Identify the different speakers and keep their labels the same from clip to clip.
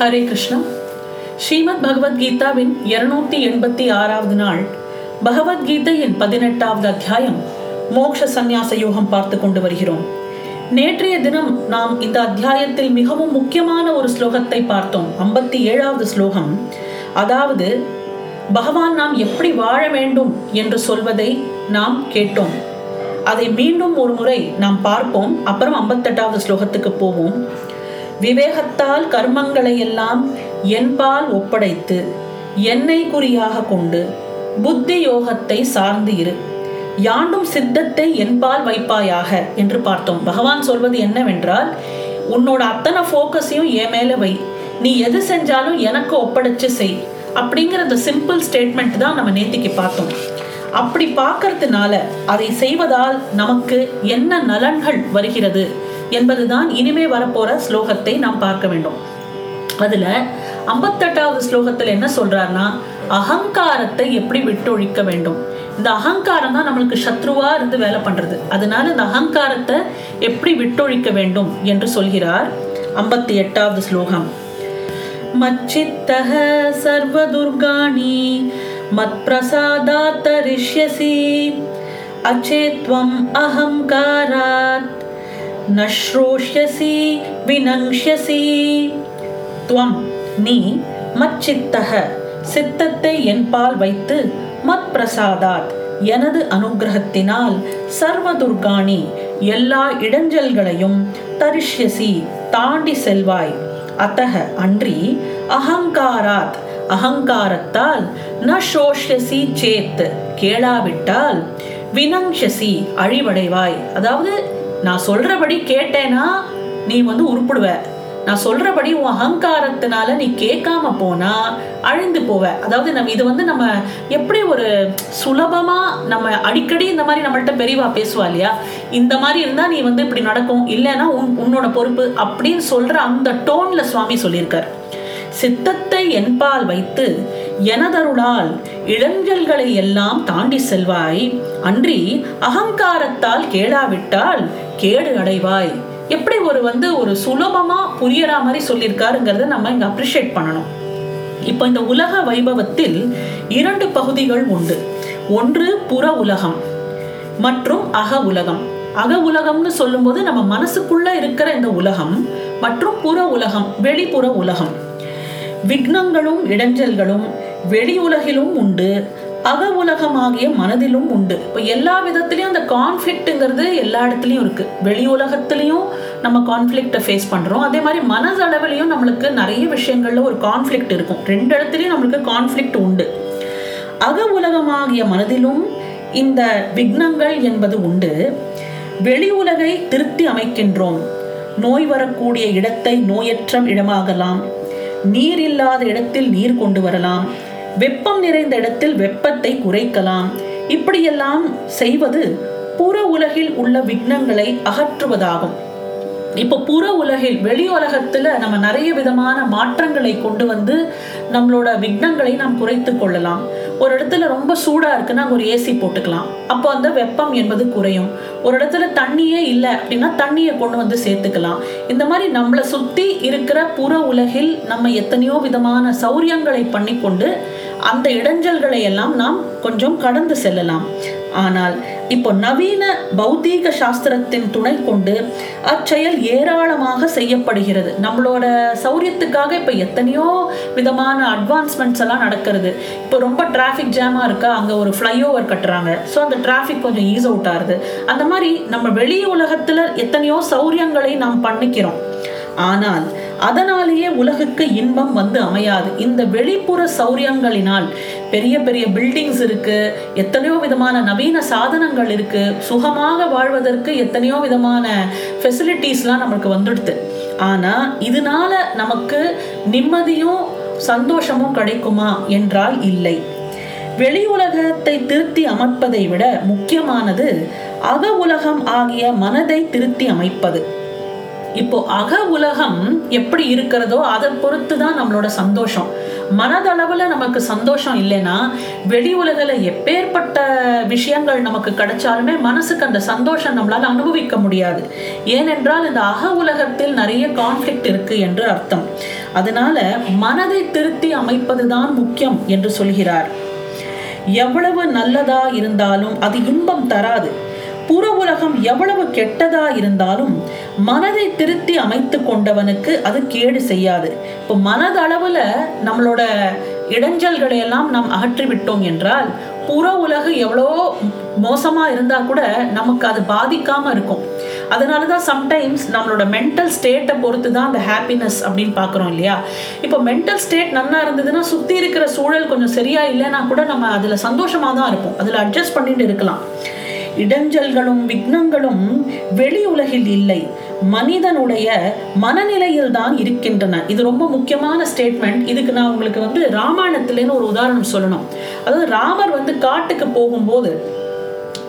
Speaker 1: ஹரே கிருஷ்ணா. ஸ்ரீமத் பகவத்கீதாவின் இருநூத்தி எண்பத்தி ஆறாவது நாள் பகவத்கீதையின் பதினெட்டாவது அத்தியாயம் மோக்ஷ சந்நியாச யோகம் பார்த்து கொண்டு வருகிறோம். நேற்றைய தினம் நாம் இந்த அத்தியாயத்தில் மிகவும் முக்கியமான ஒரு ஸ்லோகத்தை பார்த்தோம். ஐம்பத்தி ஏழாவது ஸ்லோகம். அதாவது பகவான் நாம் எப்படி வாழ வேண்டும் என்று சொல்வதை நாம் கேட்டோம். அதை மீண்டும் ஒரு முறை நாம் பார்ப்போம். அப்புறம் ஐம்பத்தெட்டாவது ஸ்லோகத்துக்கு போவோம். விவேகத்தால் கர்மங்களை எல்லாம் என்பால் ஒப்படைத்து என்னை குறியாக கொண்டு புத்தி யோகத்தை சார்ந்து இரு. யாண்டும் சித்தத்தை என்பால் வைப்பாயாக என்று பார்த்தோம். பகவான் சொல்வது என்னவென்றால் உன்னோட அத்தனை ஃபோக்கஸையும் என் மேல வை. நீ எது செஞ்சாலும் எனக்கு ஒப்படைச்சு செய் அப்படிங்கிற அந்த சிம்பிள் ஸ்டேட்மெண்ட் தான் நம்ம நேத்திக்கு பார்த்தோம். அப்படி பார்க்கறதுனால அதை செய்வதால் நமக்கு என்ன நலன்கள் வருகிறது? என்பதுதான் இனிமே வரப்போற ஸ்லோகத்தை நாம் பார்க்க வேண்டும். அதுல ஐம்பத்தெட்டாவது ஸ்லோகத்துல என்ன சொல்றாருன்னா அகங்காரத்தை எப்படி விட்டொழிக்க வேண்டும்? இந்த அகங்காரம் தான் நம்மளுக்கு சத்ருவா இருந்து வேலை பண்றது. அதனால இந்த அகங்காரத்தை எப்படி விட்டொழிக்க வேண்டும் என்று சொல்கிறார் ஐம்பத்தி எட்டாவது ஸ்லோகம். மச்சித்தக சர்வதுர்காணி மத்பிரசாதாத் தரிஷ்யசி அச்சேத்வம் அகங்காராத் நஷ்ரோஷ்யசி வினங்ஷ்யசி துவம் நீ மச்சித்தக சித்தத்தை என்பால் வைத்து மத் பிரசாதாத் எனது அனுகிரகத்தினால் சர்வதுர்காணி எல்லா இடைஞ்சல்களையும் தரிஷ்யசி தாண்டி செல்வாய் அத்தக அன்றி அகங்காராத் அகங்காரத்தால் ந சோஷ்யசி சேத் கேளாவிட்டால் வினங்ஷசி அழிவடைவாய் அதாவது நான் சொல்றபடி கேட்டேனா நீ வந்து உருப்பிடுவ. நான் சொல்றபடி உன் அகங்காரத்தினால நீ கேட்காம போனா அழிந்து போவ. அதாவது நம்ம இது வந்து நம்ம எப்படி ஒரு சுலபமா நம்ம அடிக்கடி இந்த மாதிரி நம்மள்ட்ட பெரியவா பேசுவா இல்லையா? இந்த மாதிரி இருந்தா நீ வந்து இப்படி நடக்கும். இல்லைன்னா உன் உன்னோட பொறுப்பு அப்படின்னு சொல்ற அந்த டோன்ல சுவாமி சொல்லியிருக்கார். சித்தத்தை என்பால் வைத்து எனதருளால் இளஞ்சல்களை எல்லாம் தாண்டி செல்வாய். அன்றி அகங்காரத்தால் கேளாவிட்டால் கேடு அடைவாய். எப்படி ஒரு வந்து ஒரு சுலபமா புரியற மாதிரி சொல்லியிருக்காருங்கிறத நம்ம இங்க அப்ரிஷியேட் பண்ணணும். இப்போ இந்த உலக வைபவத்தில் இரண்டு பகுதிகள் உண்டு. ஒன்று புற உலகம் மற்றும் அக உலகம். அக உலகம்னு சொல்லும்போது நம்ம மனசுக்குள்ள இருக்கிற இந்த உலகம் மற்றும் புற உலகம் வெளிப்புற உலகம். விக்னங்களும் இடைஞ்சல்களும் வெளி உலகிலும் உண்டு. அக உலகமாகிய மனதிலும் உண்டு. இப்போ எல்லா விதத்துலேயும் அந்த கான்ஃப்ளிக்ட்டுங்கிறது எல்லா இடத்துலையும் இருக்கு. வெளி உலகத்துலையும் நம்ம கான்ஃப்ளிக்டை ஃபேஸ் பண்ணுறோம் அதே மாதிரி மனதளவுலையும் நம்மளுக்கு நிறைய விஷயங்களில் ஒரு கான்ஃப்ளிக்ட் இருக்கும். ரெண்டு இடத்துலையும் நம்மளுக்கு கான்ஃப்ளிக்ட் உண்டு. அக உலகமாகிய மனதிலும் இந்த விக்னங்கள் என்பது உண்டு. வெளி உலகை திருத்தி அமைக்கின்றோம். நோய் வரக்கூடிய இடத்தை நோயற்றம் இடமாகலாம். நீர் இல்லாத இடத்தில் நீர் கொண்டு வரலாம். வெப்பம் நிறைந்த இடத்தில் வெப்பத்தை குறைக்கலாம். இப்படியெல்லாம் செய்வது புற உலகில் உள்ள விக்னங்களை அகற்றுவதாகும். இப்போ புற உலகில் வெளி உலகத்துல நம்ம நிறைய விதமான மாற்றங்களை கொண்டு வந்து நம்மளோட விக்னங்களை நாம் குறைத்து கொள்ளலாம். ஒரு இடத்துல ரொம்ப சூடா இருக்குன்னா ஒரு ஏசி போட்டுக்கலாம். அப்போ அந்த வெப்பம் என்பது குறையும். ஒரு இடத்துல தண்ணியே இல்லை அப்படின்னா தண்ணியை கொண்டு வந்து சேர்த்துக்கலாம். இந்த மாதிரி நம்மளை சுத்தி இருக்கிற புற உலகில் நம்ம எத்தனையோ விதமான சௌரியங்களை பண்ணி கொண்டு அந்த இடைஞ்சல்களை எல்லாம் நாம் கொஞ்சம் கடந்து செல்லலாம். ஆனால் இப்போ நவீன பௌத்தீக சாஸ்திரத்தின் துணை கொண்டு அச்செயல் ஏராளமாக செய்யப்படுகிறது. நம்மளோட சௌரியத்துக்காக இப்போ எத்தனையோ விதமான அட்வான்ஸ்மெண்ட்ஸ் எல்லாம் நடக்கிறது. இப்போ ரொம்ப டிராஃபிக் ஜாமாக இருக்கா? அங்கே ஒரு ஃப்ளைஓவர் கட்டுறாங்க. ஸோ அந்த டிராஃபிக் கொஞ்சம் ஈஸ் அவுட் ஆகுது. அந்த மாதிரி நம்ம வெளி உலகத்தில் எத்தனையோ சௌரியங்களை நாம் பண்ணிக்கிறோம். ஆனால் அதனாலேயே உலகுக்கு இன்பம் வந்து அமையாது. இந்த வெளிப்புற சௌரியங்களினால் பெரிய பெரிய பில்டிங்ஸ் இருக்கு எத்தனையோ விதமான நவீன சாதனங்கள் இருக்கு சுகமாக வாழ்வதற்கு எத்தனையோ விதமான ஃபெசிலிட்டிஸ்லாம் நமக்கு வந்துடுது. ஆனால் இதனால நமக்கு நிம்மதியும் சந்தோஷமும் கிடைக்குமா என்றால் இல்லை. வெளி உலகத்தை திருத்தி அமைப்பதை விட முக்கியமானது அக உலகம் ஆகிய மனதை திருத்தி அமைப்பது. இப்போ அக உலகம் எப்படி இருக்கிறதோ அதை பொறுத்து தான் நம்மளோட சந்தோஷம். மனதளவுல நமக்கு சந்தோஷம் இல்லைன்னா வெளி உலகில் எப்பேற்பட்ட விஷயங்கள் நமக்கு கிடைச்சாலுமே மனசுக்கு அந்த சந்தோஷம் நம்மளால அனுபவிக்க முடியாது. ஏனென்றால் இந்த அக உலகத்தில் நிறைய கான்ஃப்ளிக்ட் இருக்கு என்று அர்த்தம். அதனால மனதை திருத்தி அமைப்பதுதான் முக்கியம் என்று சொல்கிறார். எவ்வளவு நல்லதா இருந்தாலும் அது இன்பம் தராது. புற உலகம் எவ்வளவு கெட்டதா இருந்தாலும் மனதை திருத்தி அமைத்து கொண்டவனுக்கு அது கேடு செய்யாது. இப்போ மனதளவில் நம்மளோட இடைஞ்சல்களை எல்லாம் நாம் அகற்றி விட்டோம் என்றால் புற உலகு எவ்வளோ மோசமா இருந்தா கூட நமக்கு அது பாதிக்காம இருக்கும். அதனால தான் சம்டைம்ஸ் நம்மளோட மென்டல் ஸ்டேட்டை பொறுத்து தான் அந்த ஹாப்பினஸ் அப்படின்னு பார்க்குறோம் இல்லையா? இப்போ மென்டல் ஸ்டேட் நல்லா இருந்ததுன்னா சுற்றி இருக்கிற சூழல் கொஞ்சம் சரியா இல்லைன்னா கூட நம்ம அதில் சந்தோஷமாக தான் இருப்போம். அதில் அட்ஜஸ்ட் பண்ணிட்டு இருக்கலாம். இடைஞ்சல்களும் விக்னங்களும் வெளி உலகில் இல்லை. மனிதனுடைய மனநிலையில் தான் இருக்கின்றன. இது ரொம்ப முக்கியமான ஸ்டேட்மெண்ட் இதுக்கு நான் உங்களுக்கு வந்து ராமாயணத்திலேன்னு ஒரு உதாரணம் சொல்லணும். அதாவது ராமர் வந்து காட்டுக்கு போகும்போது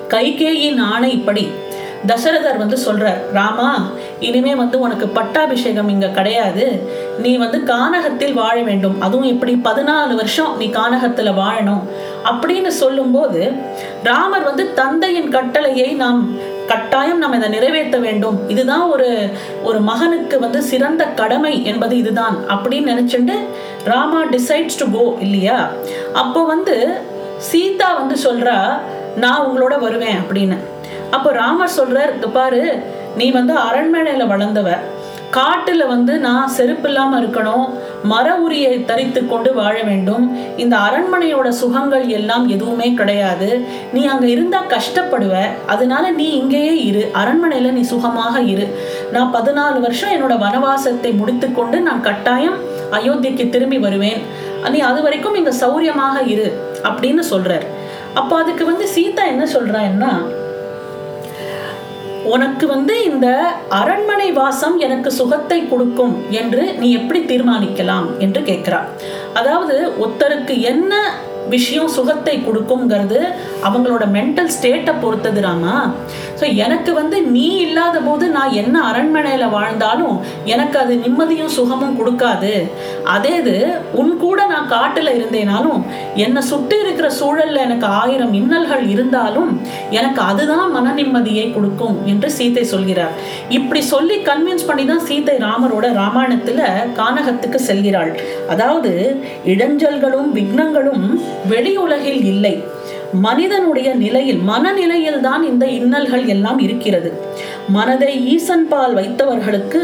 Speaker 1: கைகேயின் ஆணைப்படி தசரதர் வந்து சொல்றார் ராமா இனிமே வந்து உனக்கு பட்டாபிஷேகம் இங்க கிடையாது. நீ வந்து கானகத்தில் வாழ வேண்டும். அதுவும் எப்படி பதினாலு வருஷம் நீ கானகத்துல வாழணும். அப்படின்னு சொல்லும்போது ராமர் வந்து தந்தையின் கட்டளையை நாம் கட்டாயம் நம்ம இதை நிறைவேற்ற வேண்டும். இதுதான் ஒரு ஒரு மகனுக்கு வந்து சிறந்த கடமை என்பது இதுதான் அப்படின்னு நினைச்சுட்டு ராமா டிசைட்ஸ் டு கோ இல்லையா? அப்போ வந்து சீதா வந்து சொல்றா நான் உங்களோட வருவேன் அப்படின்னு. அப்போ ராமர் சொல்றார் பாரு நீ வந்து அரண்மனையில வளர்ந்தவ. காட்டுல வந்து நான் செருப்பு இல்லாம இருக்கணும். மர உரியை தரித்து கொண்டு வாழ வேண்டும். இந்த அரண்மனையோட சுகங்கள் எல்லாம் எதுவுமே கிடையாது. நீ அங்க இருந்தா கஷ்டப்படுவ. அதனால நீ இங்கேயே இரு. அரண்மனையில நீ சுகமாக இரு. நான் பதினாலு வருஷம் என்னோட வனவாசத்தை முடித்துக்கொண்டு நான் கட்டாயம் அயோத்திக்கு திரும்பி வருவேன். நீ அது வரைக்கும் இங்க சௌரியமாக இரு அப்படின்னு சொல்றார். அப்போ அதுக்கு வந்து சீதா என்ன சொல்றான்னா உனக்கு வந்து இந்த அரண்மனை வாசம் எனக்கு சுகத்தை கொடுக்கும் என்று நீ எப்படி தீர்மானிக்கலாம் என்று கேட்கிறார். அதாவது ஒருத்தருக்கு என்ன விஷயம் சுகத்தை கொடுக்குங்கிறது அவங்களோட மென்டல் ஸ்டேட்டை பொறுத்தது ராமா. ஸோ எனக்கு வந்து நீ இல்லாத போது நான் என்ன அரண்மனையில் வாழ்ந்தாலும் எனக்கு அது நிம்மதியும் சுகமும் கொடுக்காது. அதே இது உன் கூட நான் காட்டில் இருந்தேனாலும் என்னை சுற்றி இருக்கிற சூழல்ல எனக்கு ஆயிரம் இன்னல்கள் இருந்தாலும் எனக்கு அதுதான் மன நிம்மதியை கொடுக்கும் என்று சீதை சொல்கிறார். இப்படி சொல்லி கன்வின்ஸ் பண்ணி தான் சீதை ராமரோட ராமாயணத்துல கானகத்துக்கு செல்கிறாள். அதாவது இடைஞ்சல்களும் விக்னங்களும் வெளியுலகில் இல்லை. மனிதனுடைய நிலையில் மனநிலையில் தான் இந்த இன்னல்கள் எல்லாம் இருக்கிறது. மனதை ஈசன் பால் வைத்தவர்களுக்கு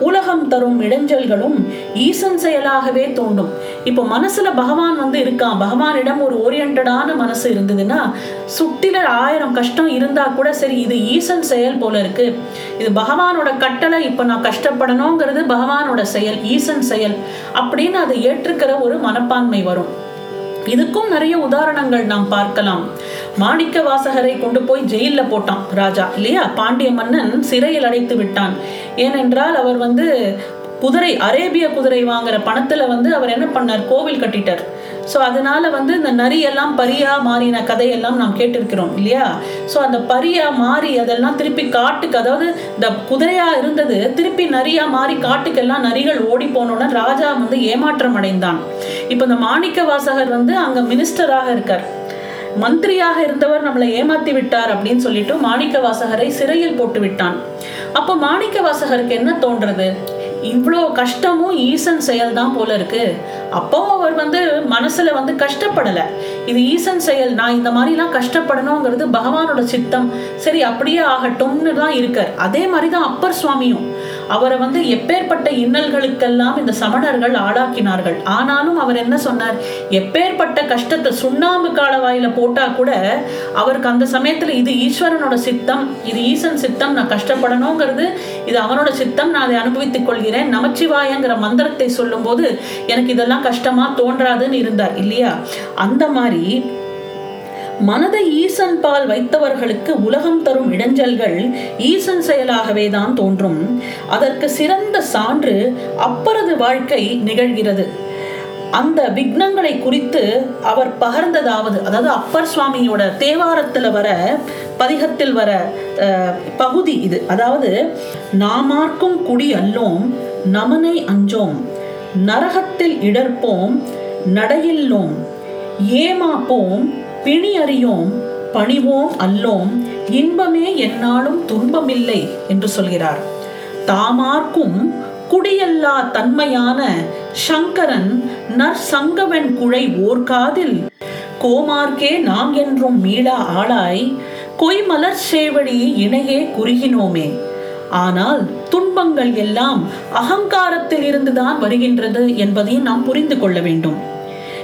Speaker 1: உலகம் தரும் இடைஞ்சல்களும் ஈசன் செயலாகவே தோண்டும் இப்போ மனசுல பகவான் வந்து இருக்கான். பகவானிடம் ஒரு ஓரியன்டான மனசு இருந்ததுன்னா சுட்டில ஆயிரம் கஷ்டம் இருந்தா கூட சரி இது ஈசன் செயல் போல இருக்கு. இது பகவானோட கட்டளை இப்ப நான் கஷ்டப்படணுங்கிறது பகவானோட செயல் ஈசன் செயல் அப்படின்னு அதை ஏற்றுக்கிற ஒரு மனப்பான்மை வரும். இதுக்கும் நிறைய உதாரணங்கள் நாம் பார்க்கலாம். மாணிக்க வாசகரை கொண்டு போய் ஜெயிலில் போட்டான் ராஜா. இல்லையா? பாண்டிய மன்னன் சிறையில் அடைத்து விட்டான். ஏனென்றால் அவர் வந்து குதிரை அரேபிய குதிரை வாங்குற பணத்துல வந்து அவர் என்ன பண்ணார்? கோவில் கட்டிட்டார். ஸோ அதனால வந்து இந்த நரியெல்லாம் பரியா மாறின கதையெல்லாம் நாம் கேட்டிருக்கிறோம் இல்லையா? ஸோ அந்த பரியா மாறி அதெல்லாம் திருப்பி காட்டுக்கு அதாவது இந்த குதிரையா இருந்தது திருப்பி நரியா மாறி காட்டுக்கெல்லாம் நரிகள் ஓடி போனோன்னு ராஜா வந்து ஏமாற்றம் அடைந்தான். இப்போ இந்த மாணிக்க வாசகர் வந்து அங்க மினிஸ்டராக இருக்கார். மந்திரியாக இருந்தவர் நம்மளை ஏமாத்தி விட்டார் அப்படின்னு சொல்லிட்டு மாணிக்க வாசகரை சிறையில் போட்டு விட்டான் அப்போ மாணிக்க வாசகருக்கு என்ன தோன்றது? இவ்வளோ கஷ்டமும் ஈசன் செயல் தான் போல இருக்கு. அப்போ அவர் வந்து மனசுல வந்து கஷ்டப்படலை. இது ஈசன் செயல் நான் இந்த மாதிரிலாம் கஷ்டப்படணுங்கிறது பகவானோட சித்தம். சரி அப்படியே ஆகட்டும்னு தான் இருக்கார். அதே மாதிரி தான் அப்பர் சுவாமியும். அவரை வந்து எப்பேற்பட்ட இன்னல்களுக்கெல்லாம் இந்த சமணர்கள் ஆளாக்கினார்கள். ஆனாலும் அவர் என்ன சொன்னார்? எப்பேற்பட்ட கஷ்டத்தை சுண்ணாம்பு காலவாயில போட்டா கூட அவருக்கு அந்த சமயத்துல இது ஈஸ்வரனோட சித்தம் இது ஈசன் சித்தம் நான் கஷ்டப்படணுங்கிறது இது அவனோட சித்தம் நான் அதை அனுபவித்துக் கொள்கிறேன். நமச்சிவாயங்கிற மந்திரத்தை சொல்லும்போது எனக்கு இதெல்லாம் கஷ்டமா தோன்றாதுன்னு இருந்தார் இல்லையா? அந்த மாதிரி மனதை ஈசன் பால் வைத்தவர்களுக்கு உலகம் தரும் இடைஞ்சல்கள் ஈசன் செயலாகவே தான் தோன்றும். அதற்கு சிறந்த சான்று அப்பரது வாழ்க்கை நிகழ்கிறது. அந்த விக்னங்களை குறித்து அவர் பகர்ந்ததாவது அதாவது அப்பர் சுவாமியோட தேவாரத்தில் வர பதிகத்தில் வர பகுதி இது. அதாவது நாமார்க்கும் குடி அல்லோம் நமனை அஞ்சோம் நரகத்தில் இடர்ப்போம் நடையில்லோம் ஏமாப்போம் பிணி அறியோம் பணிவோம் அல்லோம் இன்பமே என்னாலும் துன்பமில்லை என்று சொல்கிறார். தாமார்க்கும் குடியல்லா தன்மையான சங்கரன் நற்சங்கவன் குழை ஓர்காதில் கோமார்க்கே நாம் என்றும் மீளா ஆளாய் கொய்மலர் சேவடி இணையே குறுகினோமே. ஆனால் துன்பங்கள் எல்லாம் அகங்காரத்தில் இருந்துதான் வருகின்றது என்பதையும் நாம் புரிந்து கொள்ள வேண்டும்.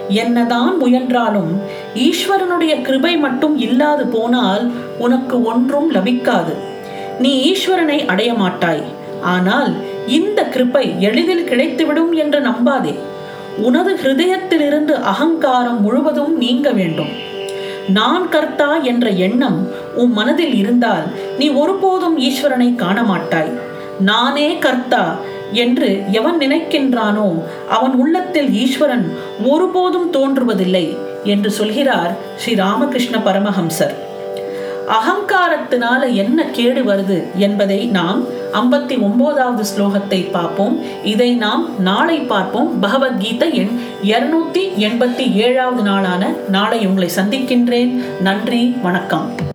Speaker 1: என்னதான் முயன்றாலும் ஈஸ்வரனுடைய கிருபை மட்டும் இல்லாது போனால் உனக்கு ஒன்றும் லபிக்காது. நீ ஈஸ்வரனை அடைய மாட்டாய். ஆனால் இந்த கிருபை எளிதில் கிடைத்துவிடும் என்று நம்பாதே. உனது ஹிருதயத்திலிருந்து அகங்காரம் முழுவதும் நீங்க வேண்டும். நான் கர்த்தா என்ற எண்ணம் உன் மனதில் இருந்தால் நீ ஒருபோதும் ஈஸ்வரனை காண மாட்டாய் நானே கர்த்தா என்று எவன் நினைக்கின்றானோ அவன் உள்ளத்தில் ஈஸ்வரன் ஒருபோதும் தோன்றுவதில்லை என்று சொல்கிறார் ஸ்ரீ ராமகிருஷ்ண பரமஹம்சர். அகங்காரத்தினால என்ன கேடு வருது என்பதை நாம் ஐம்பத்தி ஒன்பதாவது ஸ்லோகத்தை பார்ப்போம். இதை நாம் நாளை பார்ப்போம். பகவத்கீதை எண் இருநூத்தி எண்பத்தி ஏழாவது நாளான நாளை உங்களை சந்திக்கின்றேன். நன்றி வணக்கம்.